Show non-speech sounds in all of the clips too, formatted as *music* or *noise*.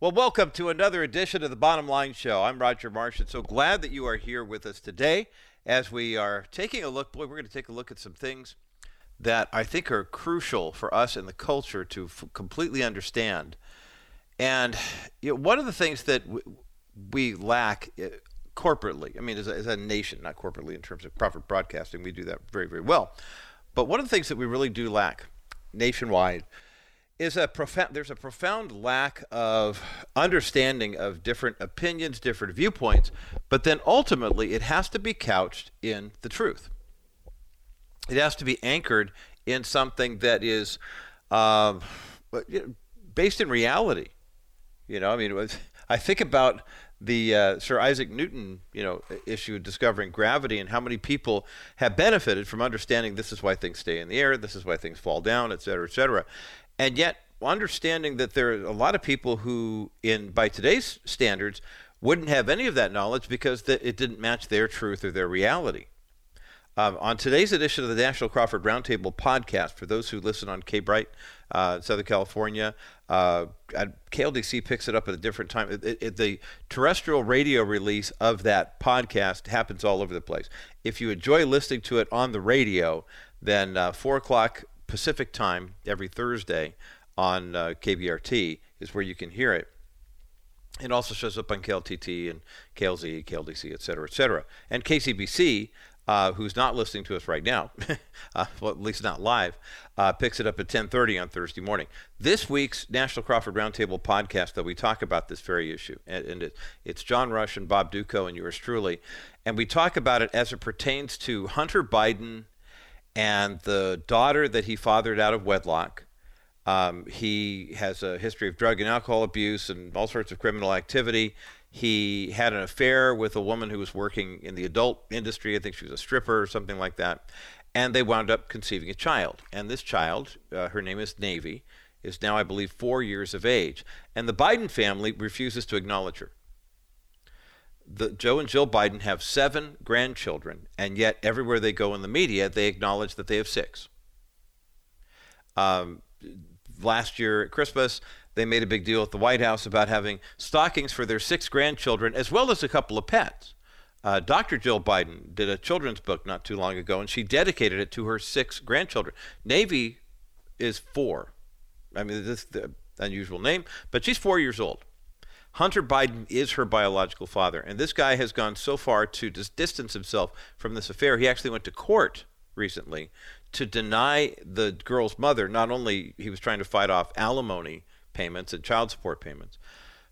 Well, welcome to another edition of the Bottom Line Show. I'm Roger Marsh, and so glad that you are here with us today as we are taking a look. Boy, we're going to take a look at some things that I think are crucial for us in the culture to f- completely understand. And you know, one of the things that w- we lack uh, corporately, I mean, as a, as a nation, not corporately in terms of profit broadcasting, we do that very, very well. But one of the things that we really do lack nationwide is a profound there's a profound lack of understanding of different opinions different viewpoints but then ultimately it has to be couched in the truth it has to be anchored in something that is um, based in reality you know i mean i think about the uh, Sir Isaac Newton, you know, issue of discovering gravity and how many people have benefited from understanding this is why things stay in the air, this is why things fall down, et cetera, et cetera. And yet, understanding that there are a lot of people who, in by today's standards, wouldn't have any of that knowledge because it didn't match their truth or their reality. Um, on today's edition of the National Crawford Roundtable podcast, for those who listen on K Brite, uh, Southern California, uh, KLDC picks it up at a different time. It, it, the terrestrial radio release of that podcast happens all over the place. If you enjoy listening to it on the radio, then uh, 4 o'clock Pacific time every Thursday on uh, KBRT is where you can hear it. It also shows up on KLTT and KLZ, KLDC, et cetera, et cetera. And KCBC, uh, who's not listening to us right now, *laughs* uh, well, at least not live, uh, picks it up at 10:30 on Thursday morning. This week's National Crawford Roundtable podcast, though, we talk about this very issue, and, and it, it's John Rush and Bob Dutko and yours truly, and we talk about it as it pertains to Hunter Biden and the daughter that he fathered out of wedlock. Um, he has a history of drug and alcohol abuse and all sorts of criminal activity. He had an affair with a woman who was working in the adult industry. I think she was a stripper or something like that. And they wound up conceiving a child. And this child, uh, her name is Navy, is now, I believe, four years of age. And the Biden family refuses to acknowledge her the, Joe and Jill Biden have seven grandchildren, and yet everywhere they go in the media, they acknowledge that they have six. Um, last year at Christmas, they made a big deal at the White House about having stockings for their six grandchildren, as well as a couple of pets. Uh, Dr. Jill Biden did a children's book not too long ago, and she dedicated it to her six grandchildren. Navy is four. I mean, this is the unusual name, but she's four years old. Hunter Biden is her biological father. And this guy has gone so far to dis- distance himself from this affair. He actually went to court recently to deny the girl's mother, not only he was trying to fight off alimony payments and child support payments,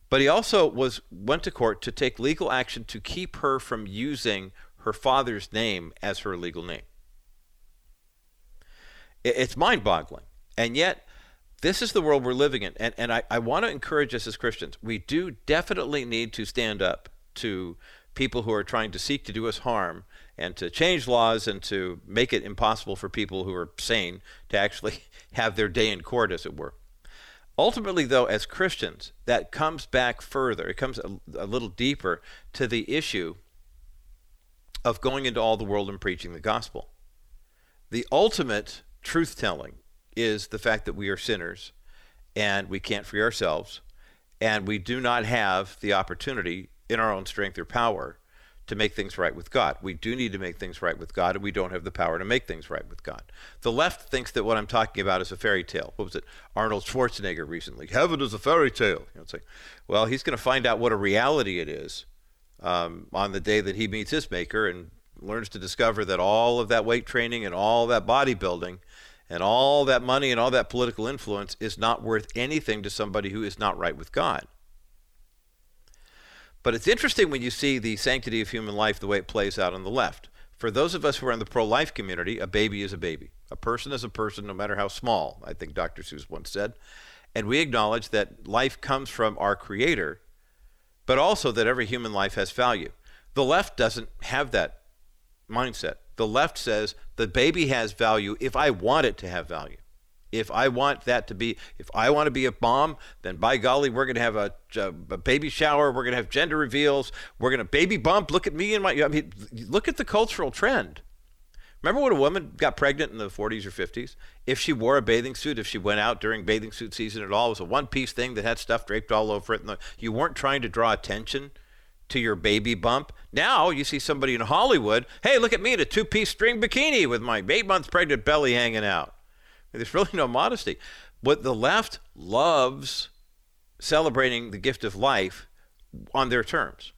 but he also was went to court to take legal action to keep her from using her father's name as her legal name. It's mind boggling. And yet, this is the world we're living in. And, and I, I want to encourage us as Christians. We do definitely need to stand up to people who are trying to seek to do us harm and to change laws and to make it impossible for people who are sane to actually *laughs* have their day in court, as it were. Ultimately, though, as Christians, that comes back further. It comes a, a little deeper to the issue of going into all the world and preaching the gospel. The ultimate truth telling is the fact that we are sinners and we can't free ourselves and we do not have the opportunity in our own strength or power to make things right with God. We do need to make things right with God, and we don't have the power to make things right with God. The left thinks that what I'm talking about is a fairy tale. What was it? Arnold Schwarzenegger recently. Heaven is a fairy tale. You know, it's like, well, he's going to find out what a reality it is um, on the day that he meets his maker and learns to discover that all of that weight training and all that bodybuilding and all that money and all that political influence is not worth anything to somebody who is not right with God. But it's interesting when you see the sanctity of human life the way it plays out on the left. For those of us who are in the pro life community, a baby is a baby. A person is a person, no matter how small, I think Dr. Seuss once said. And we acknowledge that life comes from our Creator, but also that every human life has value. The left doesn't have that mindset. The left says the baby has value if I want it to have value. If I want that to be, if I want to be a mom, then by golly, we're going to have a, a baby shower. We're going to have gender reveals. We're going to baby bump. Look at me and my. I mean, look at the cultural trend. Remember when a woman got pregnant in the 40s or 50s? If she wore a bathing suit, if she went out during bathing suit season at all, it was a one piece thing that had stuff draped all over it. And you weren't trying to draw attention to your baby bump. Now you see somebody in Hollywood, hey, look at me in a two piece string bikini with my eight month pregnant belly hanging out. There's really no modesty. What the left loves celebrating the gift of life on their terms.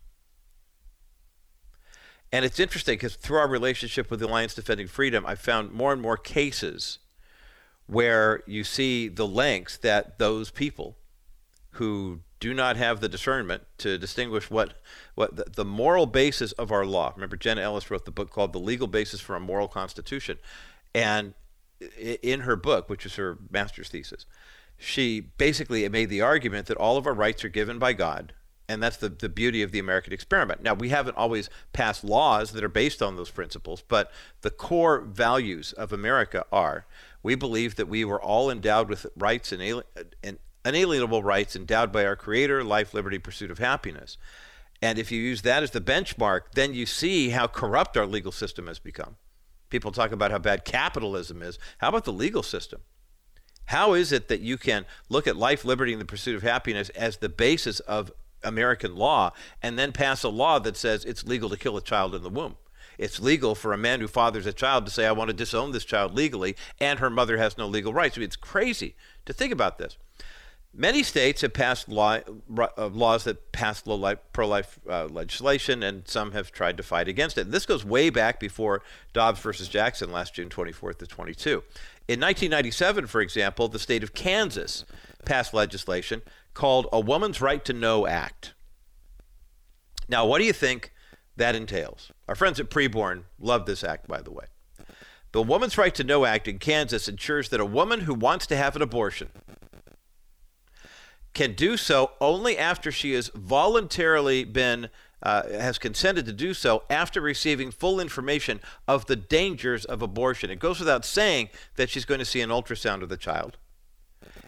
And it's interesting because through our relationship with the Alliance Defending Freedom, I've found more and more cases where you see the lengths that those people who do not have the discernment to distinguish what, what the, the, moral basis of our law. Remember, Jenna Ellis wrote the book called The Legal Basis for a Moral Constitution. And in her book, which is her master's thesis, she basically made the argument that all of our rights are given by God and that's the, the beauty of the American experiment. Now, we haven't always passed laws that are based on those principles, but the core values of America are we believe that we were all endowed with rights and, and unalienable rights endowed by our Creator, life, liberty, pursuit of happiness. And if you use that as the benchmark, then you see how corrupt our legal system has become. People talk about how bad capitalism is. How about the legal system? How is it that you can look at life, liberty, and the pursuit of happiness as the basis of American law and then pass a law that says it's legal to kill a child in the womb. It's legal for a man who fathers a child to say, I want to disown this child legally, and her mother has no legal rights. I mean, it's crazy to think about this. Many states have passed law, uh, laws that pass pro life uh, legislation, and some have tried to fight against it. This goes way back before Dobbs versus Jackson last June 24th to 22. In 1997, for example, the state of Kansas passed legislation called a Woman's Right to Know Act. Now, what do you think that entails? Our friends at Preborn love this act, by the way. The Woman's Right to Know Act in Kansas ensures that a woman who wants to have an abortion can do so only after she has voluntarily been uh, has consented to do so after receiving full information of the dangers of abortion. It goes without saying that she's going to see an ultrasound of the child.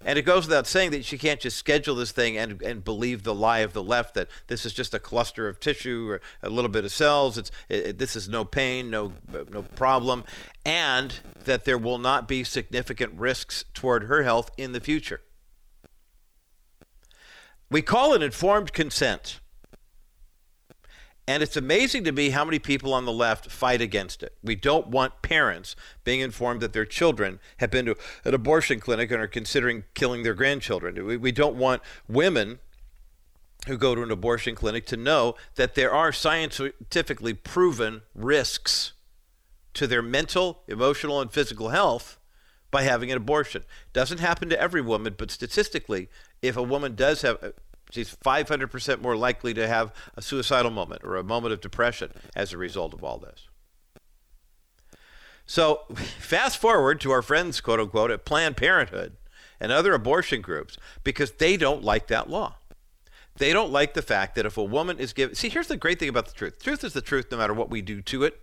And it goes without saying that she can't just schedule this thing and, and believe the lie of the left that this is just a cluster of tissue or a little bit of cells. It's it, this is no pain, no no problem, and that there will not be significant risks toward her health in the future. We call it informed consent. And it's amazing to me how many people on the left fight against it. We don't want parents being informed that their children have been to an abortion clinic and are considering killing their grandchildren. We, we don't want women who go to an abortion clinic to know that there are scientifically proven risks to their mental, emotional, and physical health by having an abortion. Doesn't happen to every woman, but statistically, if a woman does have She's 500% more likely to have a suicidal moment or a moment of depression as a result of all this. So, *laughs* fast forward to our friends, quote unquote, at Planned Parenthood and other abortion groups because they don't like that law. They don't like the fact that if a woman is given. See, here's the great thing about the truth truth is the truth no matter what we do to it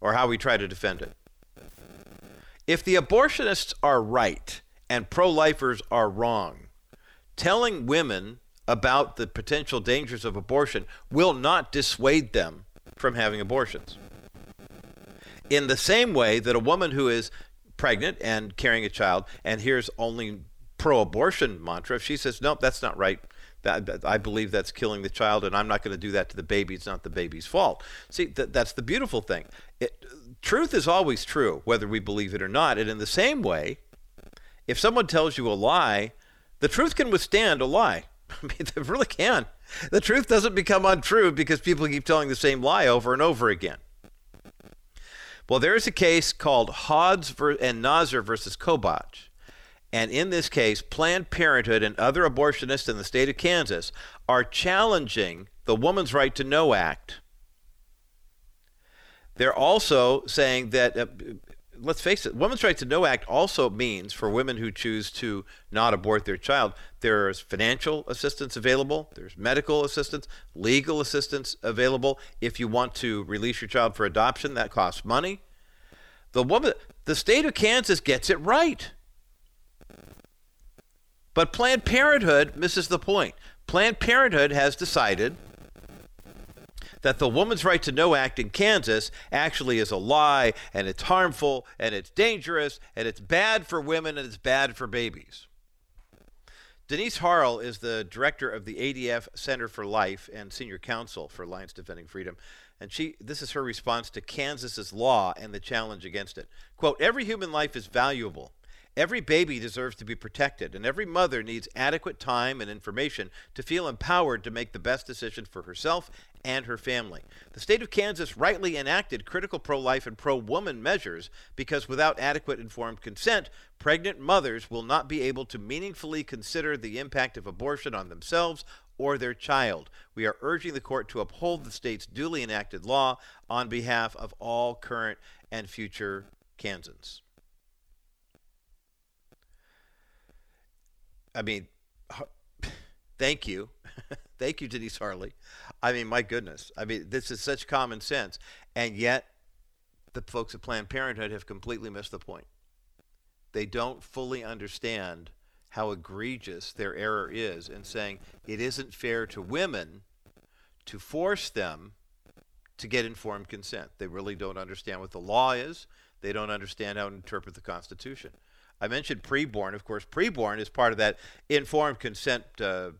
or how we try to defend it. If the abortionists are right and pro lifers are wrong, telling women about the potential dangers of abortion will not dissuade them from having abortions. In the same way that a woman who is pregnant and carrying a child and hears only pro abortion mantra, if she says, Nope, that's not right, that, I believe that's killing the child, and I'm not going to do that to the baby. It's not the baby's fault. See, th- that's the beautiful thing. It, truth is always true, whether we believe it or not. And in the same way, if someone tells you a lie, the truth can withstand a lie. *laughs* I mean, they really can. The truth doesn't become untrue because people keep telling the same lie over and over again. Well, there is a case called Hodes and Nauser versus Kobach. And in this case, Planned Parenthood and other abortionists in the state of Kansas are challenging the Woman's Right to Know Act. They're also saying that uh, let's face it, Women's Right to Know Act also means for women who choose to not abort their child, there's financial assistance available, there's medical assistance, legal assistance available. If you want to release your child for adoption, that costs money. The woman, the state of Kansas gets it right. But Planned Parenthood misses the point. Planned Parenthood has decided that the Woman's Right to Know Act in Kansas actually is a lie and it's harmful and it's dangerous and it's bad for women and it's bad for babies. Denise Harle is the director of the ADF Center for Life and senior counsel for Alliance Defending Freedom. And she this is her response to Kansas's law and the challenge against it. Quote, every human life is valuable. Every baby deserves to be protected, and every mother needs adequate time and information to feel empowered to make the best decision for herself and her family. The state of Kansas rightly enacted critical pro life and pro woman measures because without adequate informed consent, pregnant mothers will not be able to meaningfully consider the impact of abortion on themselves or their child. We are urging the court to uphold the state's duly enacted law on behalf of all current and future Kansans. I mean, thank you. *laughs* thank you, Denise Harle. I mean, my goodness. I mean, this is such common sense. And yet, the folks at Planned Parenthood have completely missed the point. They don't fully understand how egregious their error is in saying it isn't fair to women to force them to get informed consent. They really don't understand what the law is. They don't understand how to interpret the Constitution. I mentioned preborn. Of course, preborn is part of that informed consent uh,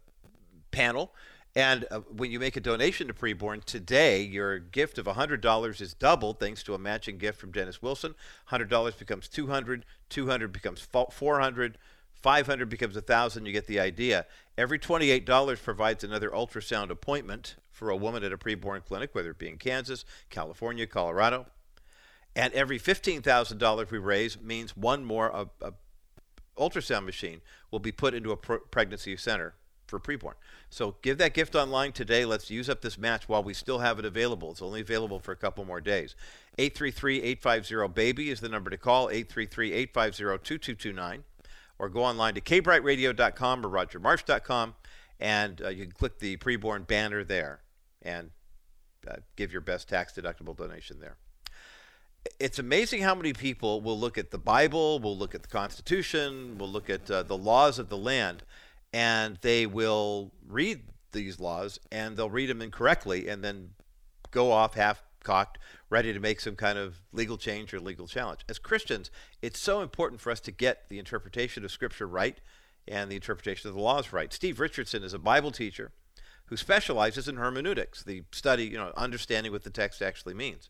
panel. And uh, when you make a donation to Preborn today, your gift of $100 is doubled thanks to a matching gift from Dennis Wilson. $100 becomes 200, 200 becomes 400, 500 becomes 1000, you get the idea. Every $28 provides another ultrasound appointment for a woman at a preborn clinic, whether it be in Kansas, California, Colorado. And every $15,000 we raise means one more a, a ultrasound machine will be put into a pregnancy center for preborn. So give that gift online today. Let's use up this match while we still have it available. It's only available for a couple more days. 833-850-BABY is the number to call, 833-850-2229. Or go online to kbriteradio.com or rogermarsh.com, and uh, you can click the preborn banner there and uh, give your best tax-deductible donation there it's amazing how many people will look at the Bible, will look at the Constitution, will look at uh, the laws of the land, and they will read these laws and they'll read them incorrectly and then go off half cocked, ready to make some kind of legal change or legal challenge. As Christians, it's so important for us to get the interpretation of Scripture right and the interpretation of the laws right. Steve Richardson is a Bible teacher who specializes in hermeneutics, the study, you know, understanding what the text actually means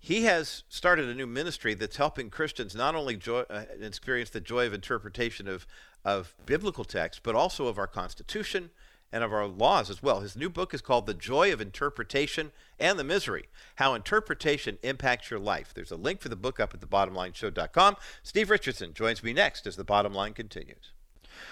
he has started a new ministry that's helping Christians not only joy, uh, experience the joy of interpretation of, of biblical text, but also of our Constitution and of our laws as well. His new book is called The Joy of Interpretation and the Misery How Interpretation Impacts Your Life. There's a link for the book up at thebottomlineshow.com. Steve Richardson joins me next as the bottom line continues.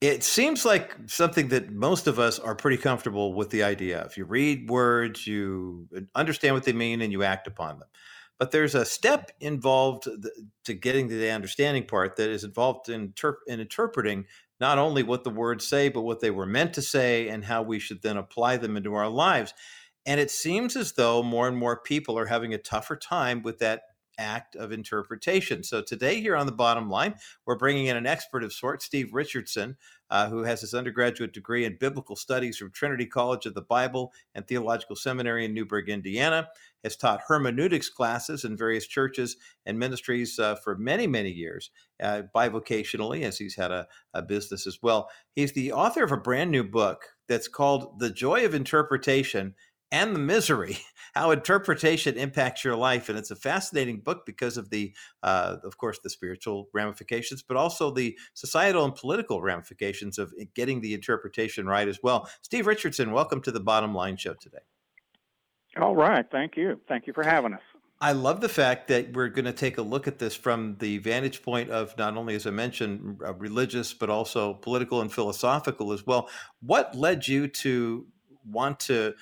it seems like something that most of us are pretty comfortable with the idea of. You read words, you uh, understand what they mean, and you act upon them. But there's a step involved to getting to the understanding part that is involved in, ter- in interpreting not only what the words say, but what they were meant to say and how we should then apply them into our lives. And it seems as though more and more people are having a tougher time with that act of interpretation. So today, here on the bottom line, we're bringing in an expert of sorts, Steve Richardson, uh, who has his undergraduate degree in biblical studies from Trinity College of the Bible and Theological Seminary in Newburgh, Indiana, has taught hermeneutics classes in various churches and ministries uh, for many, many years, uh, bivocationally, as he's had a, a business as well. He's the author of a brand new book that's called The Joy of Interpretation and the misery *laughs* how interpretation impacts your life and it's a fascinating book because of the uh, of course the spiritual ramifications but also the societal and political ramifications of getting the interpretation right as well. Steve richardson welcome to the bottom line show today. All right thank you. Thank you for having us. I love the fact that we're going to take a look at this from the vantage point of not only, as I mentioned, religious, but also political and philosophical as well. What led you to want to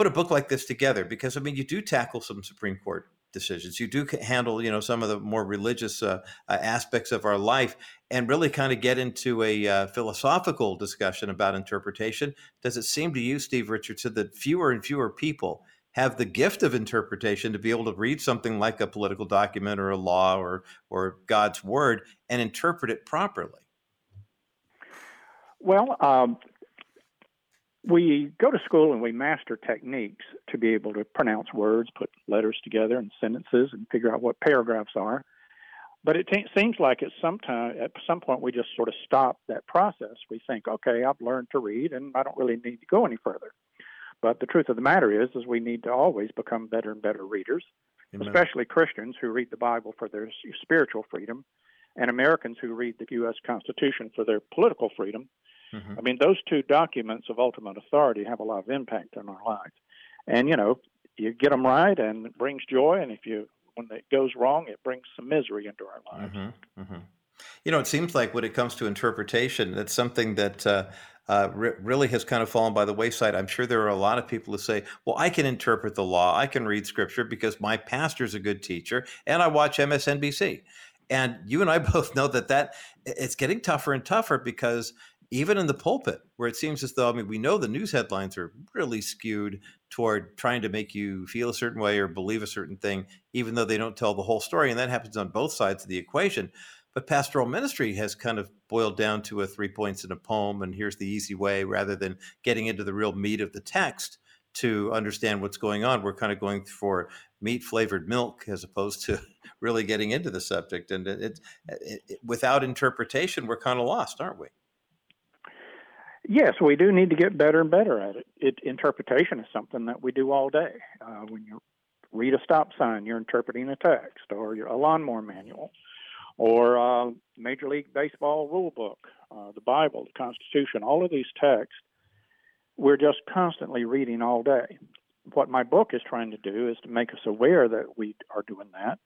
put a book like this together because I mean you do tackle some Supreme Court decisions. You do handle you know some of the more religious uh, uh, aspects of our life and really kind of get into a uh, philosophical discussion about interpretation. Does it seem to you, Steve Richardson, that fewer and fewer people have the gift of interpretation to be able to read something like a political document or a law or or God's word and interpret it properly? Well, um, we go to school and we master techniques to be able to pronounce words, put letters together and sentences, and figure out what paragraphs are. But it t- seems like at some time, at some point, we just sort of stop that process. We think, okay, I've learned to read, and I don't really need to go any further. But the truth of the matter is, is we need to always become better and better readers, Amen. especially Christians who read the Bible for their spiritual freedom, and Americans who read the U.S. Constitution for their political freedom Mm-hmm. I mean, those two documents of ultimate authority have a lot of impact on our lives. And, you know, you get them right and it brings joy. And if you, when it goes wrong, it brings some misery into our lives. Mm-hmm. Mm-hmm. You know, it seems like when it comes to interpretation, that's something that uh, uh, re- really has kind of fallen by the wayside. I'm sure there are a lot of people who say, well, I can interpret the law, I can read scripture because my pastor's a good teacher, and I watch MSNBC. And you and I *laughs* both know that that it's getting tougher and tougher because even in the pulpit, where it seems as though, I mean, we know the news headlines are really skewed toward trying to make you feel a certain way or believe a certain thing, even though they don't tell the whole story. And that happens on both sides of the equation. But pastoral ministry has kind of boiled down to a three points in a poem, and here's the easy way, rather than getting into the real meat of the text to understand what's going on. We're kind of going for meat flavored milk as opposed to *laughs* really getting into the subject. And it, it, it, without interpretation, we're kind of lost, aren't we? Yes, we do need to get better and better at it. it interpretation is something that we do all day. Uh, when you read a stop sign, you're interpreting a text, or a lawnmower manual, or uh, Major League Baseball rule book, uh, the Bible, the Constitution. All of these texts, we're just constantly reading all day. What my book is trying to do is to make us aware that we are doing that,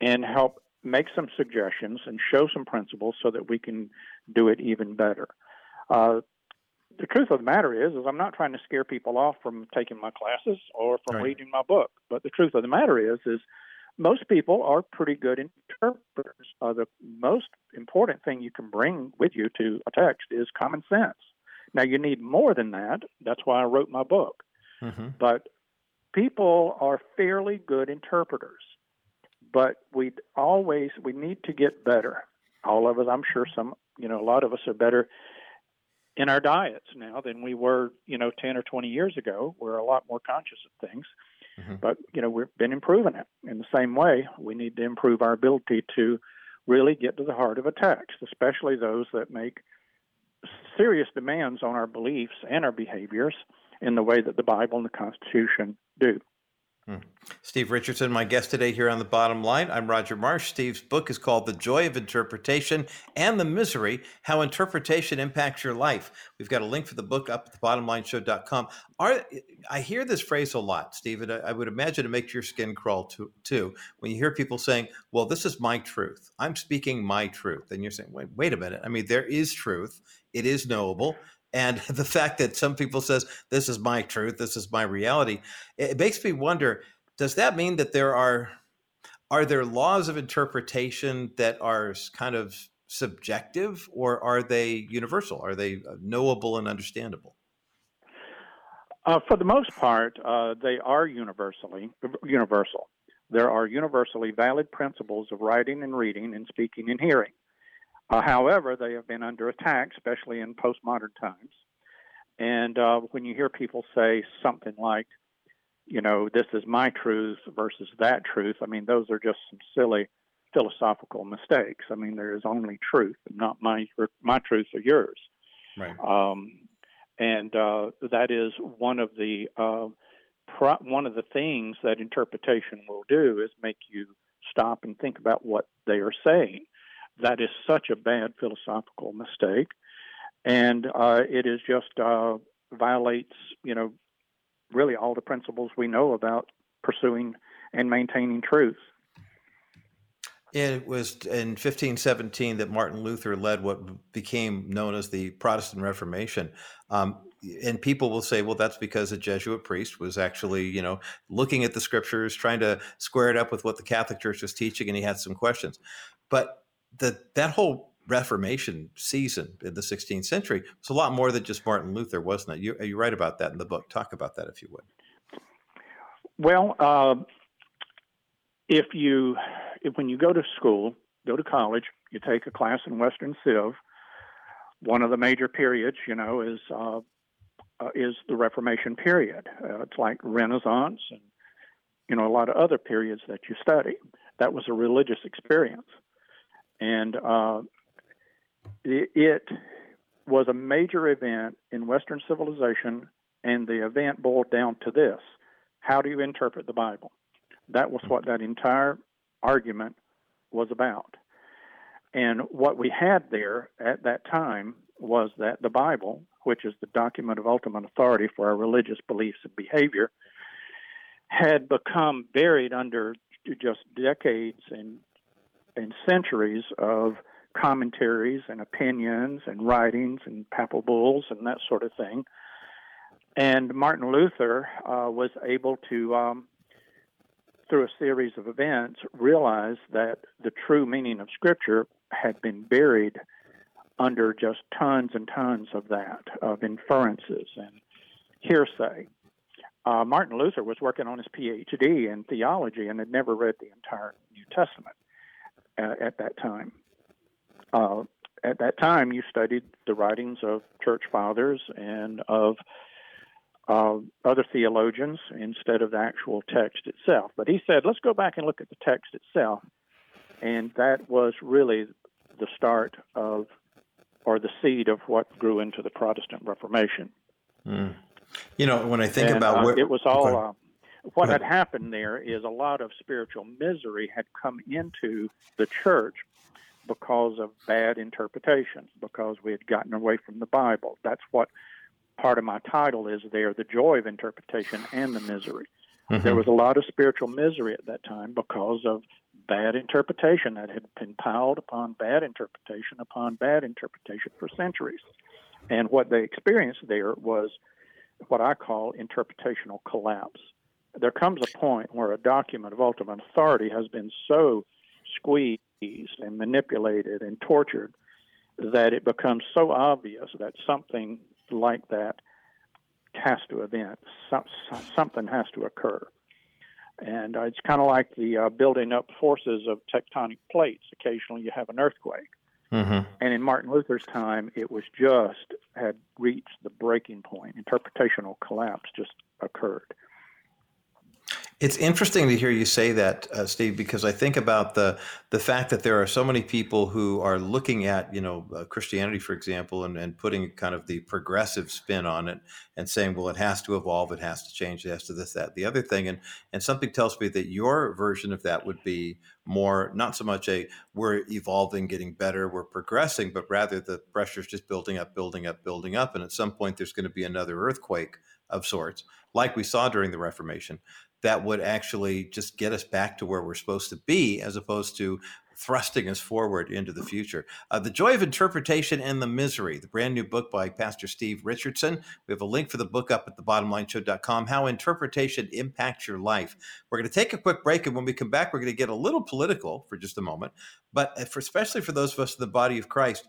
and help make some suggestions and show some principles so that we can do it even better. Uh, the truth of the matter is, is I'm not trying to scare people off from taking my classes or from right. reading my book. But the truth of the matter is, is most people are pretty good interpreters. Uh, the most important thing you can bring with you to a text is common sense. Now you need more than that. That's why I wrote my book. Mm-hmm. But people are fairly good interpreters. But we always we need to get better. All of us, I'm sure some, you know, a lot of us are better in our diets now than we were, you know, 10 or 20 years ago. We're a lot more conscious of things. Mm-hmm. But, you know, we've been improving it. In the same way, we need to improve our ability to really get to the heart of attacks, especially those that make serious demands on our beliefs and our behaviors in the way that the Bible and the Constitution do. Hmm. Steve Richardson, my guest today here on the bottom line. I'm Roger Marsh. Steve's book is called The Joy of Interpretation and the Misery How Interpretation Impacts Your Life. We've got a link for the book up at thebottomlineshow.com. Are, I hear this phrase a lot, Steve, and I would imagine it makes your skin crawl too, too when you hear people saying, Well, this is my truth. I'm speaking my truth. And you're saying, Wait, wait a minute. I mean, there is truth, it is knowable and *laughs* the fact that some people says this is my truth this is my reality it makes me wonder does that mean that there are are there laws of interpretation that are kind of subjective or are they universal? Are they uh, knowable and understandable? Uh, for the most part uh, they are universally universal. There are universally valid principles of writing and reading and speaking and hearing. Uh, however, they have been under attack, especially in postmodern times. And uh, when you hear people say something like, you know, this is my truth versus that truth, I mean, those are just some silly philosophical mistakes. I mean, there is only truth, and not my my truth or yours. Right. Um, and uh, that is one of the uh, pro- one of the things that interpretation will do is make you stop and think about what they are saying. That is such a bad philosophical mistake, and uh, it is just uh, violates you know really all the principles we know about pursuing and maintaining truth. It was in 1517 that Martin Luther led what became known as the Protestant Reformation. Um, and people will say, well, that's because a Jesuit priest was actually, you know, looking at the scriptures, trying to square it up with what the Catholic Church was teaching, and he had some questions. But the, that whole Reformation season in the 16th century was a lot more than just Martin Luther, wasn't it? You, you write about that in the book. Talk about that, if you would. Well, uh, if you if, when you go to school, go to college, you take a class in Western Civ. One of the major periods, you know, is uh, uh, is the Reformation period. Uh, it's like Renaissance and you know a lot of other periods that you study. That was a religious experience, and uh, it, was a major event in Western civilization. And the event boiled down to this: How do you interpret the Bible? That was what that entire argument was about. And what we had there at that time was that the Bible, which is the document of ultimate authority for our religious beliefs and behavior, had become buried under just decades and and centuries of commentaries and opinions and writings and papal bulls and that sort of thing. And Martin Luther uh, was able to um, through a series of events, realize that the true meaning of Scripture had been buried under just tons and tons of that, of inferences and hearsay. Uh, Martin Luther was working on his PhD in theology and had never read the entire New Testament uh, at that time. Uh, at that time, you studied the writings of church fathers and of uh, other theologians instead of the actual text itself. But he said, let's go back and look at the text itself. And that was really the start of, or the seed of what grew into the Protestant Reformation. Mm. You know, when I think and, about uh, where, it was all, uh, what had happened there is a lot of spiritual misery had come into the church because of bad interpretation, because we had gotten away from the Bible. That's what part of my title is there the joy of interpretation and the misery. Mm-hmm. There was a lot of spiritual misery at that time because of bad interpretation that had been piled upon bad interpretation upon bad interpretation for centuries. And what they experienced there was what I call interpretational collapse. There comes a point where a document of ultimate authority has been so squeezed and manipulated and tortured that it becomes so obvious that something like that has to event. Some, something has to occur. And uh, it's kind of like the uh, building up forces of tectonic plates. Occasionally you have an earthquake. Mm-hmm. And in Martin Luther's time, it was just had reached the breaking point. Interpretational collapse just occurred. It's interesting to hear you say that, uh, Steve, because I think about the the fact that there are so many people who are looking at, you know, uh, Christianity, for example, and, and putting kind of the progressive spin on it and saying, well, it has to evolve, it has to change, it has to this, that, the other thing, and and something tells me that your version of that would be more not so much a we're evolving, getting better, we're progressing, but rather the pressure's just building up, building up, building up, and at some point there's going to be another earthquake of sorts, like we saw during the Reformation that would actually just get us back to where we're supposed to be as opposed to thrusting us forward into the future. Uh, the Joy of Interpretation and the Misery, the brand new book by Pastor Steve Richardson. We have a link for the book up at thebottomlineshow.com, How Interpretation Impacts Your Life. We're going to take a quick break, and when we come back, we're going to get a little political for just a moment. But uh, for, especially for those of us in the body of Christ,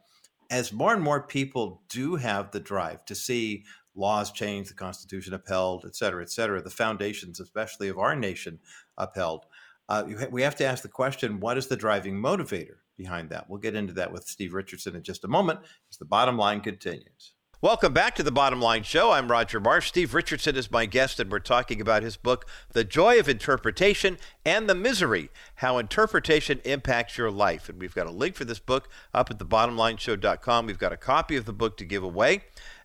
as more and more people do have the drive to see laws changed, the Constitution upheld, et cetera, et cetera, the foundations, especially of our nation, upheld. uh, we have to ask the question what is the driving motivator behind that? We'll get into that with Steve Richardson in just a moment as the bottom line continues. Welcome back to the Bottom Line Show. I'm Roger Marsh. Steve Richardson is my guest, and we're talking about his book, The Joy of Interpretation and the Misery How Interpretation Impacts Your Life. And we've got a link for this book up at thebottomlineshow.com. We've got a copy of the book to give away.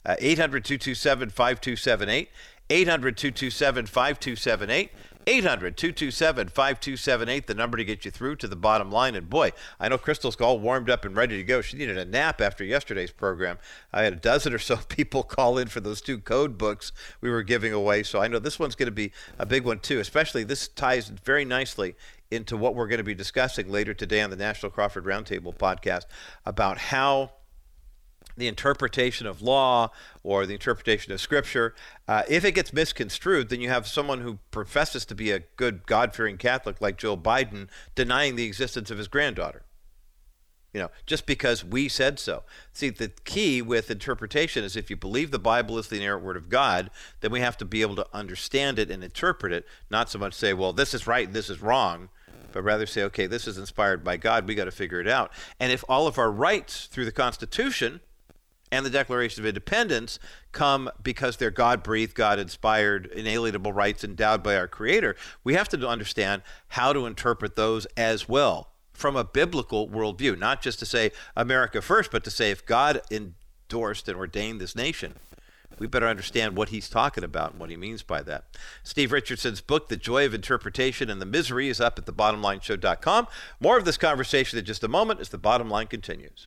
Uh, 800 227 5278. 800 227 5278. 800 227 5278, the number to get you through to the bottom line. And boy, I know Crystal's all warmed up and ready to go. She needed a nap after yesterday's program. I had a dozen or so *laughs* people call in for those two code books we were giving away. So I know this one's going to be a big one too, especially this ties very nicely into what we're going to be discussing later today on the National Crawford Roundtable podcast about how the interpretation of law or the interpretation of scripture, uh, if it gets misconstrued, then you have someone who professes to be a good God fearing Catholic like Joe Biden denying the existence of his granddaughter. You know, just because we said so. See, the key with interpretation is if you believe the Bible is the inerrant word of God, then we have to be able to understand it and interpret it, not so much say, well, this is right and this is wrong but rather say, okay, this is inspired by God. We got to figure it out. And if all of our rights through the Constitution and the Declaration of Independence come because they're God breathed, God inspired, inalienable rights endowed by our Creator. We have to understand how to interpret those as well from a biblical worldview, not just to say America first, but to say if God endorsed and ordained this nation, we better understand what he's talking about and what he means by that. Steve Richardson's book, The Joy of Interpretation and the Misery, is up at thebottomlineshow.com. More of this conversation in just a moment as the bottom line continues.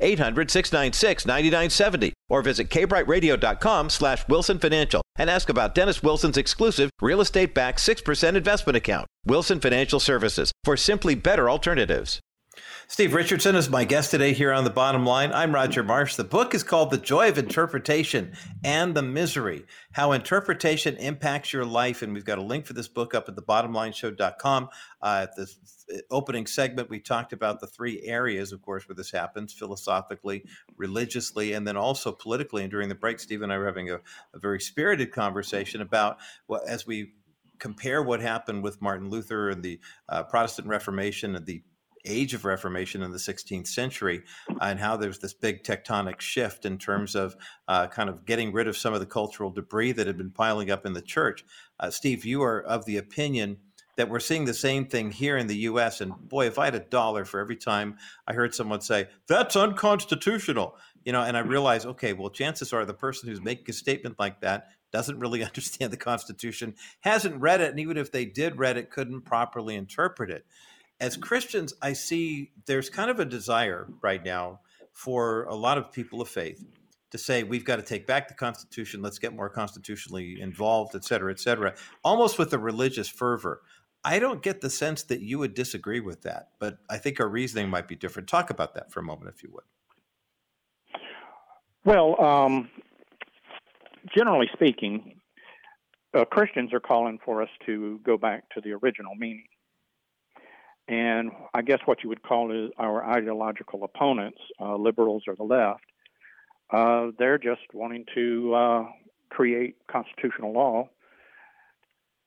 800 696 9970 or visit kbriteradio.com slash wilson financial and ask about dennis wilson's exclusive real estate backed 6% investment account wilson financial services for simply better alternatives Steve Richardson is my guest today here on The Bottom Line. I'm Roger Marsh. The book is called The Joy of Interpretation and the Misery How Interpretation Impacts Your Life. And we've got a link for this book up at thebottomlineshow.com. Uh, at the opening segment, we talked about the three areas, of course, where this happens philosophically, religiously, and then also politically. And during the break, Steve and I were having a, a very spirited conversation about, well, as we compare what happened with Martin Luther and the uh, Protestant Reformation and the age of Reformation in the 16th century, and how there's this big tectonic shift in terms of uh, kind of getting rid of some of the cultural debris that had been piling up in the church. Uh, Steve, you are of the opinion that we're seeing the same thing here in the US. And boy, if I had a dollar for every time I heard someone say, that's unconstitutional, you know, and I *laughs* realize, okay, well, chances are the person who's making a statement like that doesn't really *laughs* understand the Constitution, hasn't read it, and even if they did read it, couldn't properly interpret it as Christians, I see there's kind of a desire right now for a lot of people of faith to say we've got to take back the Constitution, let's get more constitutionally involved, et cetera, et cetera, almost with a religious fervor. I don't get the sense that you would disagree with that, but I think our reasoning might be different. Talk about that for a moment, if you would. Well, um, generally speaking, uh, Christians are calling for us to go back to the original meaning and I guess what you would call is our ideological opponents, uh, liberals or the left, uh, they're just wanting to uh, create constitutional law,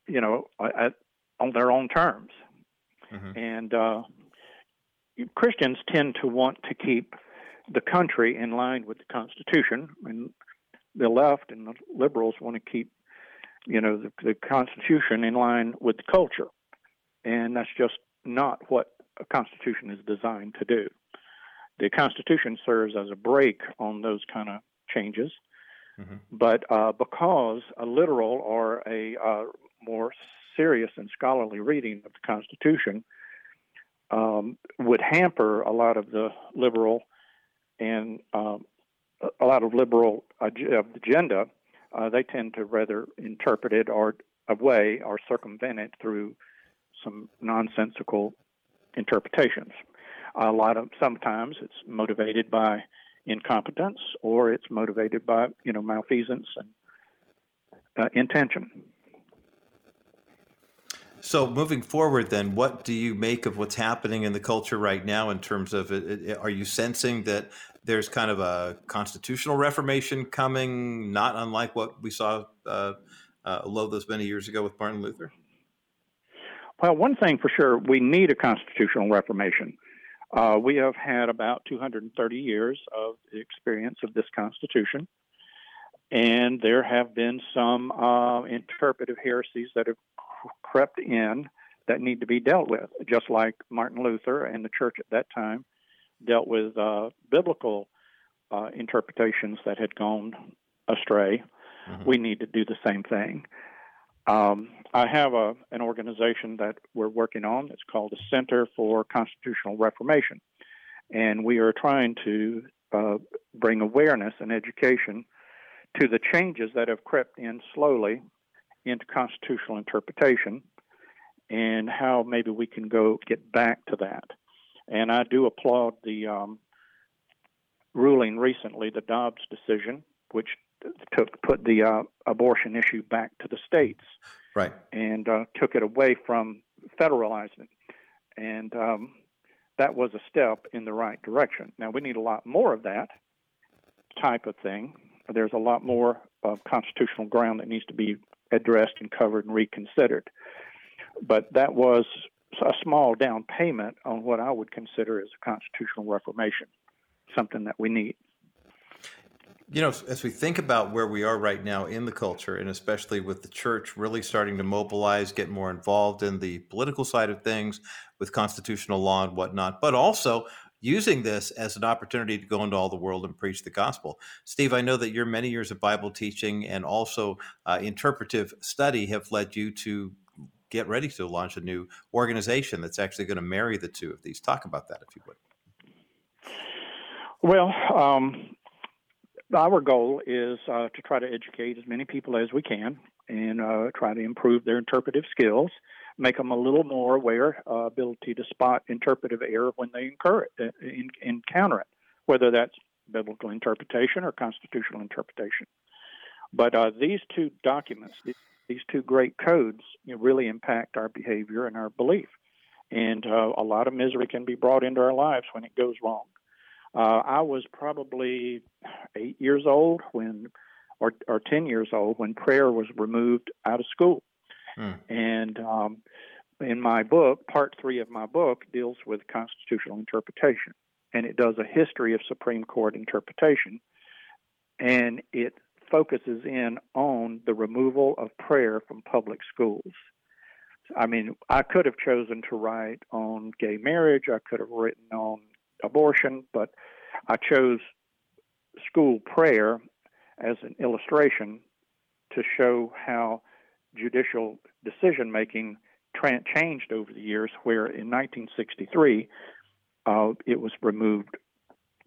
you know, at, on their own terms. Mm-hmm. And uh, Christians tend to want to keep the country in line with the Constitution, and the left and the liberals want to keep, you know, the, the Constitution in line with the culture. And that's just not what a constitution is designed to do. The Constitution serves as a brake on those kind of changes, Mm-hmm. But uh, because a literal or a uh, more serious and scholarly reading of the Constitution um, would hamper a lot of the liberal and um, a lot of liberal agenda, uh, they tend to rather interpret it or away or circumvent it through some nonsensical interpretations. A lot of sometimes it's motivated by incompetence or it's motivated by you know malfeasance and uh, intention. So moving forward, then, what do you make of what's happening in the culture right now in terms of it, are you sensing that there's kind of a constitutional reformation coming, not unlike what we saw uh, uh, those many years ago with Martin Luther? Well, one thing for sure, we need a constitutional reformation. Uh, we have had about 230 years of experience of this Constitution, and there have been some uh, interpretive heresies that have crept in that need to be dealt with, just like Martin Luther and the church at that time dealt with uh, biblical uh, interpretations that had gone astray. Mm-hmm. We need to do the same thing. Um, I have a, an organization that we're working on. It's called the Center for Constitutional Reformation. And we are trying to uh, bring awareness and education to the changes that have crept in slowly into constitutional interpretation and how maybe we can go get back to that. And I do applaud the um, ruling recently, the Dobbs decision, which took put the uh, abortion issue back to the states, right, and uh, took it away from federalizing it, and um, that was a step in the right direction. Now we need a lot more of that type of thing. There's a lot more of constitutional ground that needs to be addressed and covered and reconsidered. But that was a small down payment on what I would consider as a constitutional reformation, something that we need. You know, as we think about where we are right now in the culture, and especially with the church really starting to mobilize, get more involved in the political side of things with constitutional law and whatnot, but also using this as an opportunity to go into all the world and preach the gospel. Steve, I know that your many years of Bible teaching and also uh, interpretive study have led you to get ready to launch a new organization that's actually going to marry the two of these. Talk about that, if you would. Well, um, our goal is uh, to try to educate as many people as we can and uh, try to improve their interpretive skills, make them a little more aware, uh, ability to spot interpretive error when they incur it, uh, in, encounter it, whether that's biblical interpretation or constitutional interpretation. But uh, these two documents, these two great codes, you know, really impact our behavior and our belief. And uh, a lot of misery can be brought into our lives when it goes wrong. Uh, I was probably eight years old when, or, or 10 years old when prayer was removed out of school. Hmm. And um, in my book, part three of my book deals with constitutional interpretation. And it does a history of Supreme Court interpretation. And it focuses in on the removal of prayer from public schools. I mean, I could have chosen to write on gay marriage, I could have written on abortion, but I chose school prayer as an illustration to show how judicial decision making tra- changed over the years, where in 1963 uh, it was removed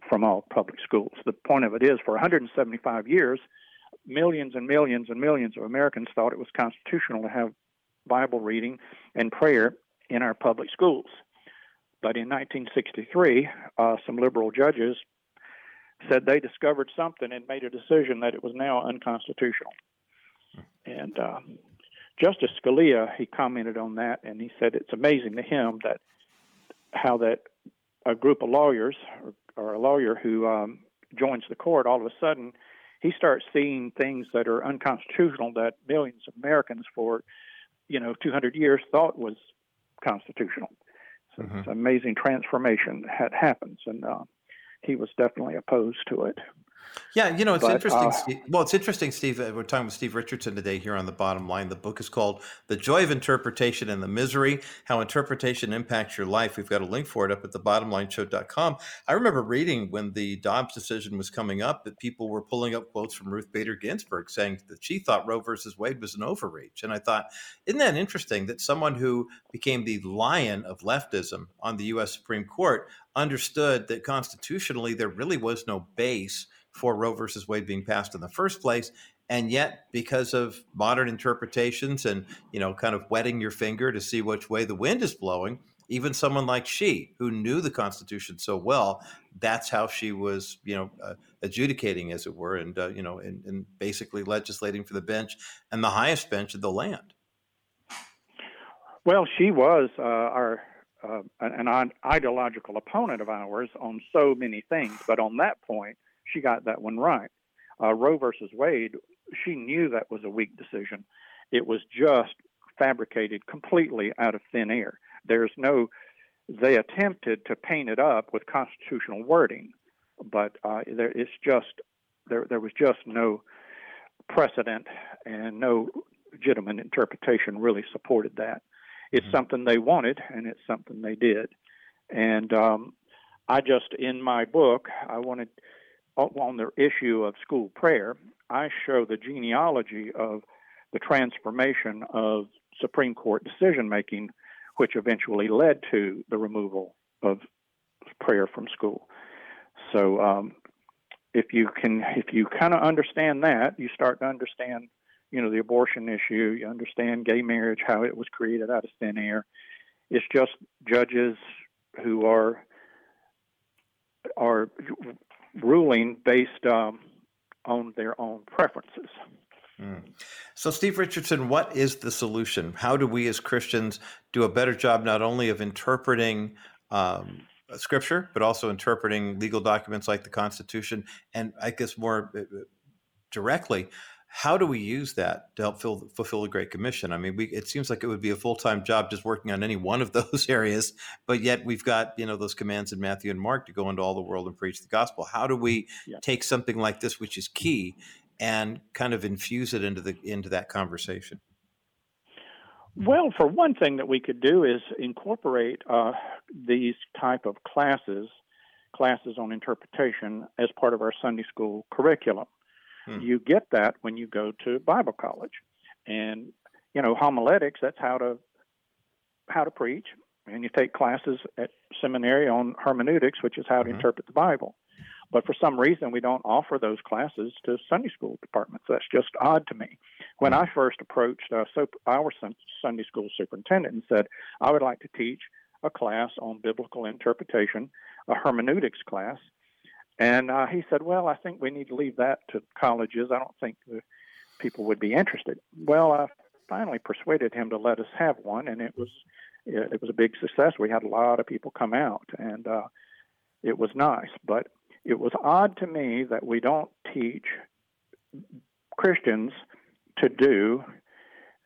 from all public schools. The point of it is, for 175 years, millions and millions and millions of Americans thought it was constitutional to have Bible reading and prayer in our public schools. But in 1963, uh, some liberal judges said they discovered something and made a decision that it was now unconstitutional. And uh, Justice Scalia, he commented on that, and he said it's amazing to him that how that a group of lawyers or, or a lawyer who um, joins the court all of a sudden he starts seeing things that are unconstitutional that millions of Americans for you know 200 years thought was constitutional. So mm-hmm. it's an amazing transformation that happens, and uh, he was definitely opposed to it. Yeah, you know, it's but, interesting. Uh, Steve, well, it's interesting, Steve. We're talking with Steve Richardson today here on the bottom line. The book is called The Joy of Interpretation and the Misery How Interpretation Impacts Your Life. We've got a link for it up at the bottomlineshow.com. I remember reading when the Dobbs decision was coming up that people were pulling up quotes from Ruth Bader Ginsburg saying that she thought Roe versus Wade was an overreach. And I thought, isn't that interesting that someone who became the lion of leftism on the U.S. Supreme Court understood that constitutionally there really was no base for Roe versus Wade being passed in the first place. And yet, because of modern interpretations and you know, kind of wetting your finger to see which way the wind is blowing, even someone like she, who knew the Constitution so well, that's how she was, you know, uh, adjudicating, as it were, and uh, you know, and, and, basically legislating for the bench and the highest bench of the land. Well, she was uh, our uh, an ideological opponent of ours on so many things, but on that point, she got that one right. Uh, Roe versus Wade, she knew that was a weak decision. It was just fabricated completely out of thin air. There's no, they attempted to paint it up with constitutional wording, but uh, there, it's just, there, there was just no precedent and no legitimate interpretation really supported that. It's mm-hmm. something they wanted, and it's something they did. And um, I just, in my book, I wanted on the issue of school prayer, I show the genealogy of the transformation of Supreme Court decision making, which eventually led to the removal of prayer from school. So, um, if you can, if you kind of understand that, you start to understand, you know, the abortion issue. You understand gay marriage, how it was created out of thin air. It's just judges who are are ruling based um, on their own preferences. Mm. So, Steve Richardson, what is the solution? How do we as Christians do a better job not only of interpreting um, scripture, but also interpreting legal documents like the Constitution? And I guess more uh, directly, how do we use that to help fill, fulfill the Great Commission? I mean, we, it seems like it would be a full time job just working on any one of *laughs* those areas, but yet we've got you know those commands in Matthew and Mark to go into all the world and preach the gospel. How do we yeah. take something like this, which is key, and kind of infuse it into the into that conversation? Well, for one thing that we could do is incorporate uh, these type of classes, classes on interpretation, as part of our Sunday school curriculum. Hmm. You get that when you go to Bible college. And, you know, homiletics, that's how to how to preach. And you take classes at seminary on hermeneutics, which is how to mm-hmm. interpret the Bible. But for some reason, we don't offer those classes to Sunday school departments. That's just odd to me. When hmm. I first approached uh, so our Sunday school superintendent and said, I would like to teach a class on biblical interpretation, a hermeneutics class, and uh, he said, Well, I think we need to leave that to colleges. I don't think people would be interested. Well, I finally persuaded him to let us have one, and it was it was a big success. We had a lot of people come out, and uh, it was nice. But it was odd to me that we don't teach Christians to do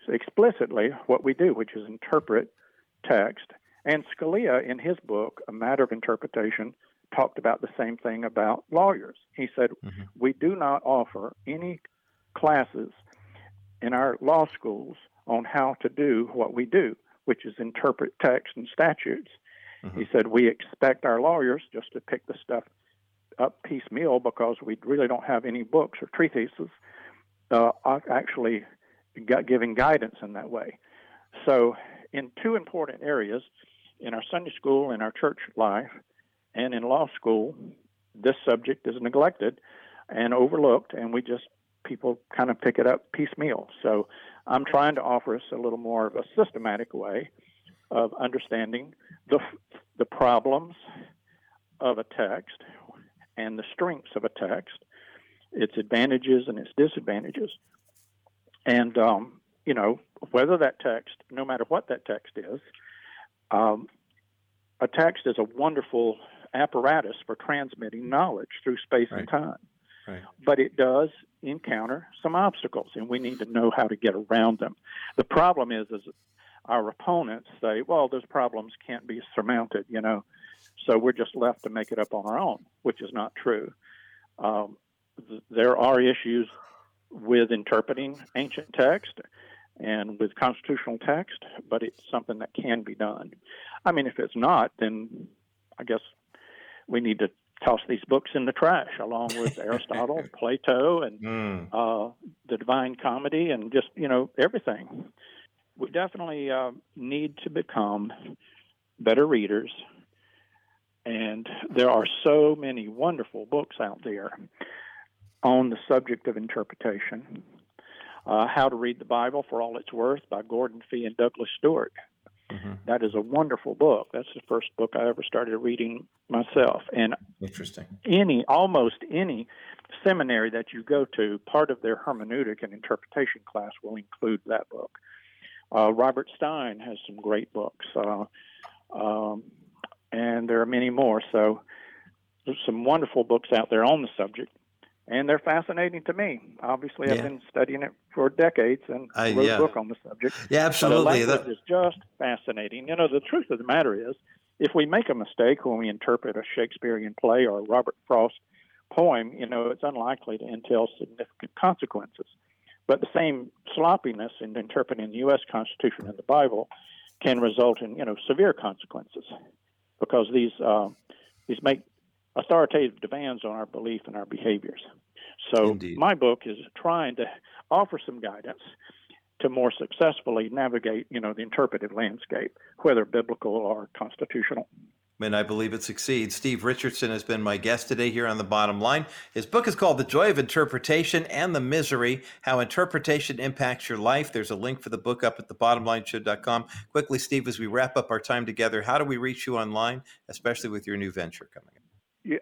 explicitly what we do, which is interpret text. And Scalia, in his book, A Matter of Interpretation, talked about the same thing about lawyers. He said, mm-hmm. We do not offer any classes in our law schools on how to do what we do, which is interpret text and statutes. Mm-hmm. He said, We expect our lawyers just to pick the stuff up piecemeal because we really don't have any books or treatises uh, actually giving guidance in that way. So, in two important areas, in our Sunday school and our church life, and in law school, this subject is neglected and overlooked, and we just people kind of pick it up piecemeal. So I'm trying to offer us a little more of a systematic way of understanding the the problems of a text and the strengths of a text, its advantages and its disadvantages, and um, you know whether that text, no matter what that text is, um, a text is a wonderful apparatus for transmitting knowledge through space right. and time. Right. But it does encounter some obstacles, and we need to know how to get around them. The problem is, is our opponents say, "Well, those problems can't be surmounted," you know, so we're just left to make it up on our own, which is not true. Um, th- there are issues with interpreting ancient text and with constitutional text, but it's something that can be done. I mean, if it's not, then I guess we need to toss these books in the trash along with *laughs* Aristotle, Plato, and mm. uh, the Divine Comedy, and just you know everything. We definitely uh, need to become better readers, and there are so many wonderful books out there on the subject of interpretation. Uh, How to Read the Bible for All It's Worth by Gordon Fee and Douglas Stuart. Mm-hmm. That is a wonderful book. That's the first book I ever started reading myself. And interesting. Any almost any seminary that you go to, part of their hermeneutic and interpretation class will include that book. Uh, Robert Stein has some great books, uh, um, and there are many more. So there's some wonderful books out there on the subject and they're fascinating to me. Obviously, yeah. I've been studying it for decades and uh, wrote yeah. a book on the subject. Yeah, absolutely. The language is just fascinating. You know, the truth of the matter is, if we make a mistake when we interpret a Shakespearean play or a Robert Frost poem, you know, it's unlikely to entail significant consequences. But the same sloppiness in interpreting the U.S. Constitution and the Bible can result in, you know, severe consequences because these uh, these make authoritative demands on our belief and our behaviors. So Indeed. my book is trying to offer some guidance to more successfully navigate, you know, the interpretive landscape, whether biblical or constitutional. And I believe it succeeds. Steve Richardson has been my guest today here on The Bottom Line. His book is called The Joy of Interpretation and the Misery How Interpretation Impacts Your Life. There's a link for the book up at thebottomlineshow.com. Quickly, Steve, as we wrap up our time together, how do we reach you online, especially with your new venture coming up?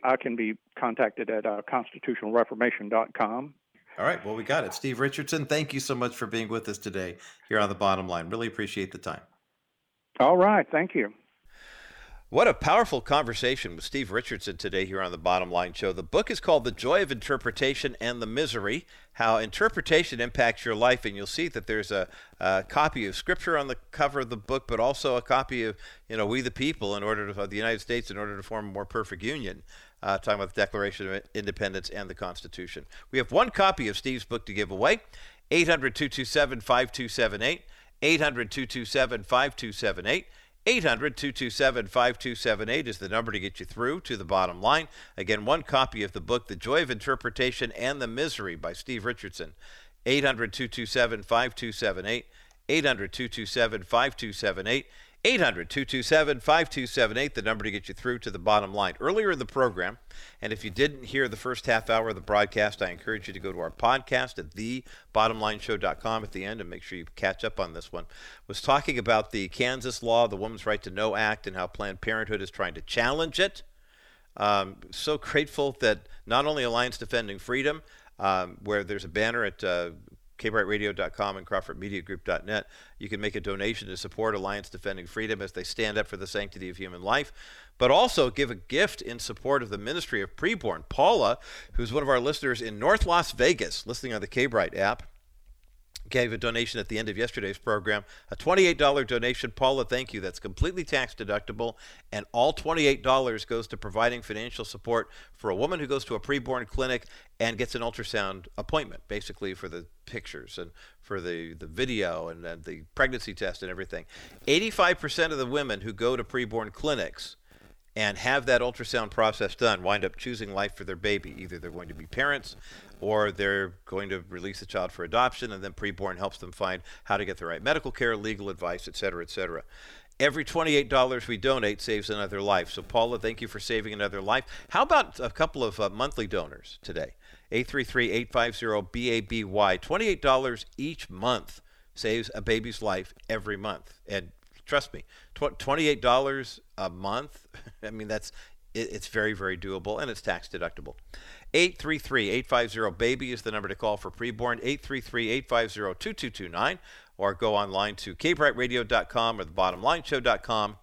I can be contacted at uh, constitutionalreformation.com. All right. Well, we got it. Steve Richardson, thank you so much for being with us today here on The Bottom Line. Really appreciate the time. All right. Thank you. What a powerful conversation with Steve Richardson today here on the Bottom Line Show. The book is called The Joy of Interpretation and the Misery How Interpretation Impacts Your Life. And you'll see that there's a, a, copy of Scripture on the cover of the book, but also a copy of, you know, We the People in order to, the United States in order to form a more perfect union. Uh, talking about the Declaration of Independence and the Constitution. We have one copy of Steve's book to give away 800 227 5278. 800 227 5278. 800 227 5278 is the number to get you through to the bottom line. Again, one copy of the book, The Joy of Interpretation and the Misery by Steve Richardson. 800 227 5278. 800 227 5278. 800 227 5278, the number to get you through to the bottom line. Earlier in the program, and if you didn't hear the first half hour of the broadcast, I encourage you to go to our podcast at thebottomlineshow.com at the end and make sure you catch up on this one. Was talking about the Kansas law, the Woman's Right to Know Act, and how Planned Parenthood is trying to challenge it. Um, so grateful that not only Alliance Defending Freedom, um, where there's a banner at uh, kbriteradio.com and crawfordmediagroup.net. You can make a donation to support Alliance Defending Freedom as they stand up for the sanctity of human life, but also give a gift in support of the ministry of preborn. Paula, who's one of our listeners in North Las Vegas, listening on the K Brite app, gave a donation at the end of yesterday's program. A $28 donation. Paula, thank you. That's completely tax deductible. And all $28 goes to providing financial support for a woman who goes to a preborn clinic and gets an ultrasound appointment, basically for the pictures and for the, the video and, and the pregnancy test and everything. 85% of the women who go to preborn clinics and have that ultrasound process done wind up choosing life for their baby. Either they're going to be parents or they're going to release the child for adoption, and then preborn helps them find how to get the right medical care, legal advice, et cetera, et cetera. Every $28 we donate saves another life. So, Paula, thank you for saving another life. How about a couple of uh, monthly donors today? 833 850 BABY. $28 each month saves a baby's life every month. And trust me, $28 a month, *laughs* I mean, that's it's very, very doable and it's tax deductible. 833-850-BABY is the number to call for preborn, 833-850-2229, or go online to kbriteradio.com or thebottomlineshow.com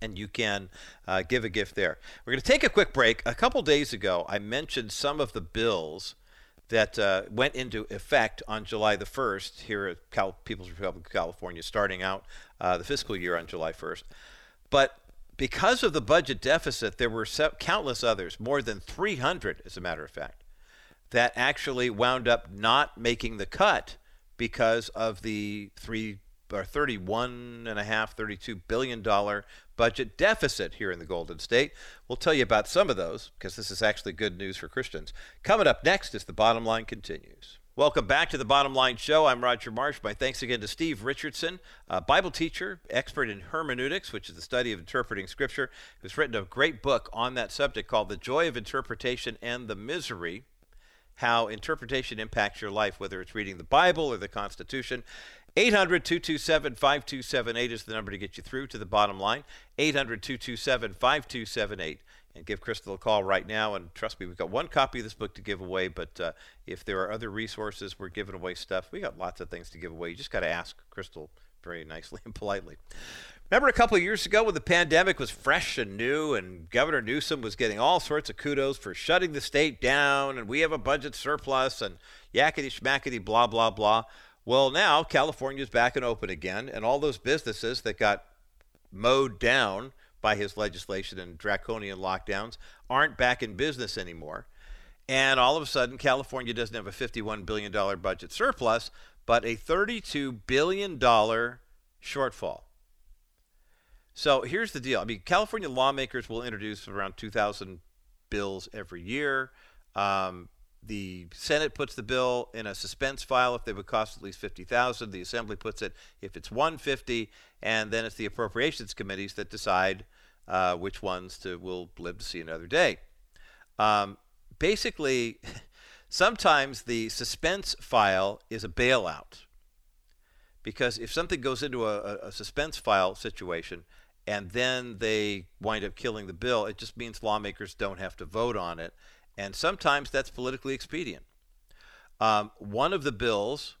and you can uh, give a gift there. We're going to take a quick break. A couple days ago, I mentioned some of the bills that uh, went into effect on July the 1st here at Cal- People's Republic of California, starting out uh, the fiscal year on July 1st. But because of the budget deficit, there were countless others, more than 300, as a matter of fact, that actually wound up not making the cut because of the three or 31 and a half 32 billion dollar budget deficit here in the golden state. We'll tell you about some of those because this is actually good news for christians. Coming up next as the bottom line continues welcome back to the bottom line show i'm roger marsh my thanks again to steve richardson a bible teacher expert in hermeneutics which is the study of interpreting scripture who's written a great book on that subject called the joy of interpretation and the misery how interpretation impacts your life, whether it's reading the Bible or the Constitution. 800 227 5278 is the number to get you through to the bottom line. 800 227 5278. And give Crystal a call right now. And trust me, we've got one copy of this book to give away. But uh, if there are other resources, we're giving away stuff. We got lots of things to give away. You just got to ask Crystal very nicely and *laughs* politely. Remember a couple of years ago when the pandemic was fresh and new, and Governor Newsom was getting all sorts of kudos for shutting the state down, and we have a budget surplus, and yakety schmackety, blah, blah, blah. Well, now California's back and open again, and all those businesses that got mowed down by his legislation and draconian lockdowns aren't back in business anymore. And all of a sudden, California doesn't have a $51 billion budget surplus, but a $32 billion shortfall. So here's the deal. I mean, California lawmakers will introduce around 2,000 bills every year. Um, the Senate puts the bill in a suspense file if they would cost at least 50,000. The Assembly puts it if it's 150, and then it's the appropriations committees that decide uh, which ones to will live to see another day. Um, basically, *laughs* sometimes the suspense file is a bailout because if something goes into a, a suspense file situation and then they wind up killing the bill, it just means lawmakers don't have to vote on it. And sometimes that's politically expedient. Um, one of the bills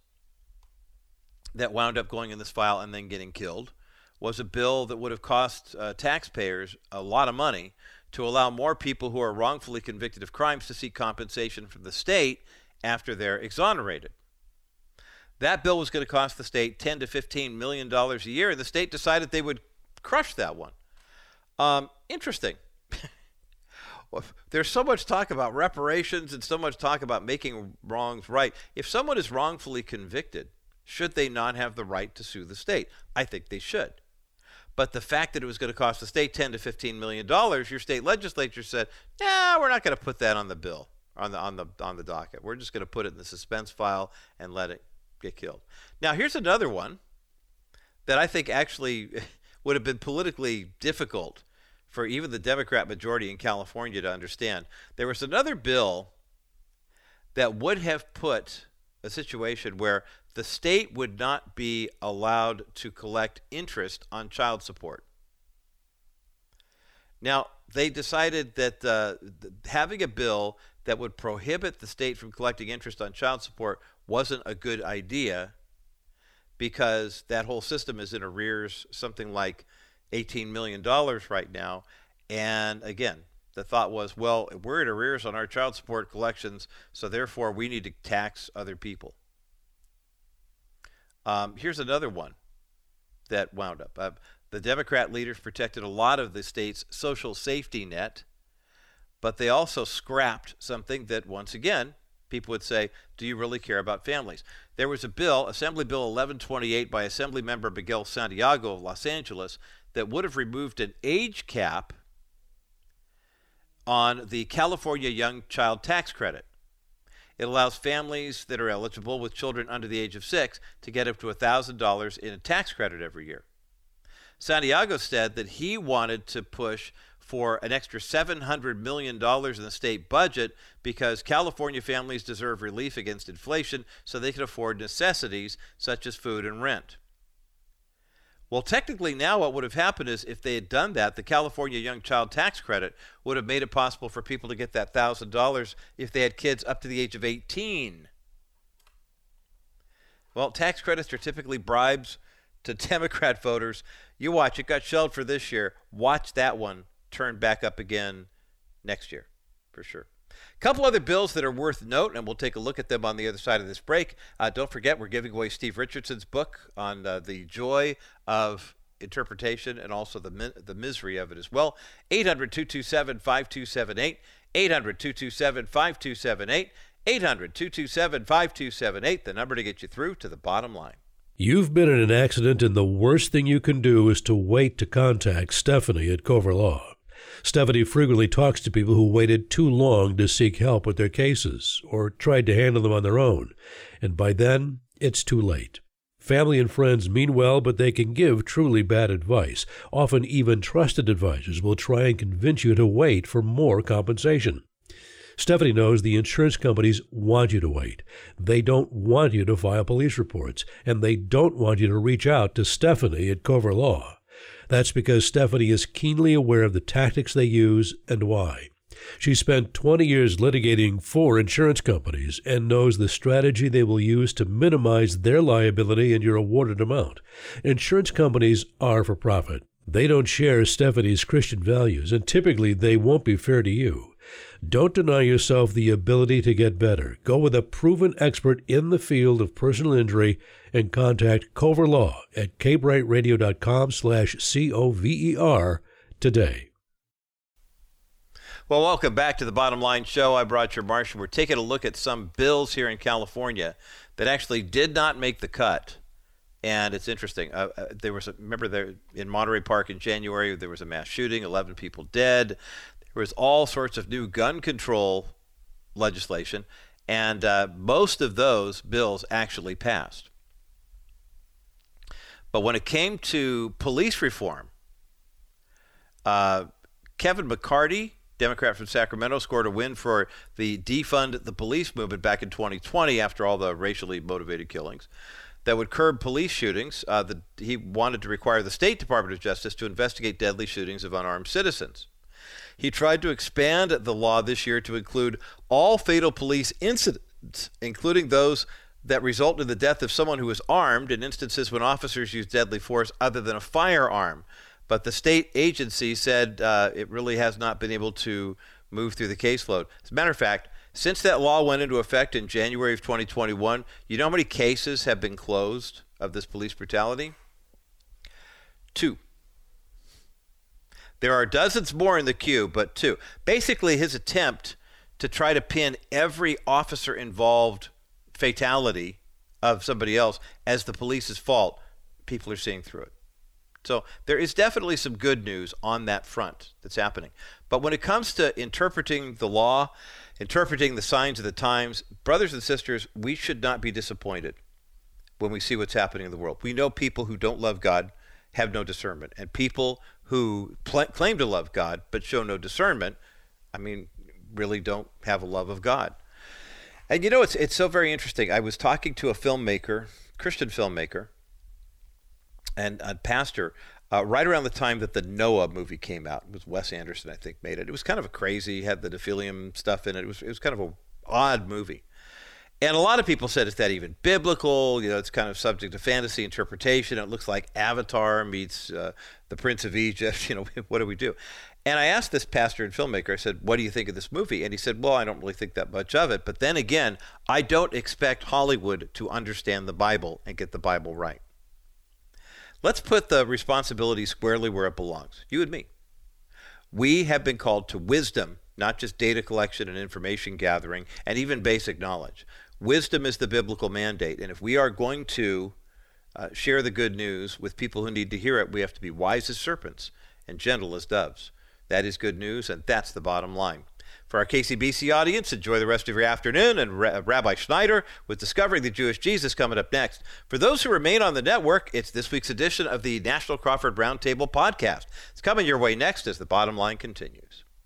that wound up going in this file and then getting killed was a bill that would have cost uh, taxpayers a lot of money to allow more people who are wrongfully convicted of crimes to seek compensation from the state after they're exonerated. That bill was going to cost the state 10 to 15 million dollars a year, and the state decided they would crush that one. Um, interesting. There's so much talk about reparations and so much talk about making wrongs right. If someone is wrongfully convicted, should they not have the right to sue the state? I think they should. But the fact that it was going to cost the state 10 to 15 million dollars, your state legislature said, "Nah, we're not going to put that on the bill, on the on the on the docket. We're just going to put it in the suspense file and let it get killed." Now, here's another one that I think actually *laughs* would have been politically difficult for even the Democrat majority in California to understand. There was another bill that would have put a situation where the state would not be allowed to collect interest on child support. Now, they decided that uh, having a bill that would prohibit the state from collecting interest on child support wasn't a good idea because that whole system is in arrears something like $18 million right now. And again, the thought was, well, we're in arrears on our child support collections, so therefore we need to tax other people. Um, here's another one that wound up. Uh, the Democrat leaders protected a lot of the state's social safety net, but they also scrapped something that, once again, people would say, Do you really care about families? There was a bill, Assembly Bill 1128, by Assembly member Miguel Santiago of Los Angeles, that would have removed an age cap on the California Young Child Tax Credit. It allows families that are eligible with children under the age of six to get up to $1,000 in a tax credit every year. Santiago said that he wanted to push for an extra $700 million in the state budget because California families deserve relief against inflation so they can afford necessities such as food and rent. Well, technically, now what would have happened is if they had done that, the California Young Child Tax Credit would have made it possible for people to get that $1,000 if they had kids up to the age of 18. Well, tax credits are typically bribes to *laughs* Democrat voters. You watch, it got shelled for this year. Watch that one turn back up again next year, for sure. A couple other bills that are worth note, and we'll take a look at them on the other side of this break. Uh, don't forget, we're giving away Steve Richardson's book on uh, the joy of interpretation and also the, the misery of it as well. 800 227 5278. 800 227 5278. 800 227 5278, the number to get you through to the bottom line. You've been in an accident, and the worst thing you can do is to wait to contact Stephanie at Cover Law. Stephanie frequently talks to people who waited too long to seek help with their cases or tried to handle them on their own, and by then it's too late. Family and friends mean well, but they can give truly bad advice. Often, even trusted advisors will try and convince you to wait for more compensation. Stephanie knows the insurance companies want you to wait. They don't want you to file police reports, and they don't want you to reach out to Stephanie at Cover Law. That's because Stephanie is keenly aware of the tactics they use and why. She spent 20 years litigating for insurance companies and knows the strategy they will use to minimize their liability and your awarded amount. Insurance companies are for profit. They don't share Stephanie's Christian values, and typically they won't be fair to you. Don't deny yourself the ability to get better. Go with a proven expert in the field of personal injury and contact Cover Law at kbriteradio.com slash C-O-V-E-R today. Well, welcome back to the Bottom Line Show. I brought your Marshall. We're taking a look at some bills here in California that actually did not make the cut. And it's interesting. Uh, uh, there was a, remember there in Monterey Park in January there was a mass shooting, 11 people dead. There was all sorts of new gun control legislation, and uh, most of those bills actually passed. But when it came to police reform, uh, Kevin McCarty, Democrat from Sacramento, scored a win for the defund the police movement back in 2020 after all the racially motivated killings that would curb police shootings. Uh, the, he wanted to require the State Department of Justice to investigate deadly shootings of unarmed citizens. He tried to expand the law this year to include all fatal police incidents, including those that result in the death of someone who is armed in instances when officers use deadly force other than a firearm. But the state agency said uh, it really has not been able to move through the caseload. As a matter of fact, since that law went into effect in January of 2021, you know how many cases have been closed of this police brutality? Two. There are dozens more in the queue, but two. Basically, his attempt to try to pin every officer involved fatality of somebody else as the police's fault, people are seeing through it. So there is definitely some good news on that front that's happening. But when it comes to interpreting the law, interpreting the signs of the times, brothers and sisters, we should not be disappointed when we see what's happening in the world. We know people who don't love God have no discernment, and people who pl- claim to love God but show no discernment, I mean, really don't have a love of God. And you know, it's it's so very interesting. I was talking to a filmmaker, Christian filmmaker, and a pastor, uh, right around the time that the Noah movie came out. It was Wes Anderson, I think, made it. It was kind of a crazy, had the Nephilim stuff in it. It was it was kind of an odd movie. And a lot of people said, is that even biblical? You know, it's kind of subject to fantasy interpretation. It looks like Avatar meets uh, the Prince of Egypt. *laughs* You know, *laughs* what do we do? And I asked this pastor and filmmaker, I said, what do you think of this movie? And he said, well, I don't really think that much of it. But then again, I don't expect Hollywood to understand the Bible and get the Bible right. Let's put the responsibility squarely where it belongs you and me. We have been called to wisdom, not just data collection and information gathering, and even basic knowledge. Wisdom is the biblical mandate. And if we are going to uh, share the good news with people who need to hear it, we have to be wise as serpents and gentle as doves. That is good news, and that's the bottom line. For our KCBC audience, enjoy the rest of your afternoon. And Rabbi Schneider with Discovering the Jewish Jesus coming up next. For those who remain on the network, it's this week's edition of the National Crawford Roundtable podcast. It's coming your way next as the bottom line continues.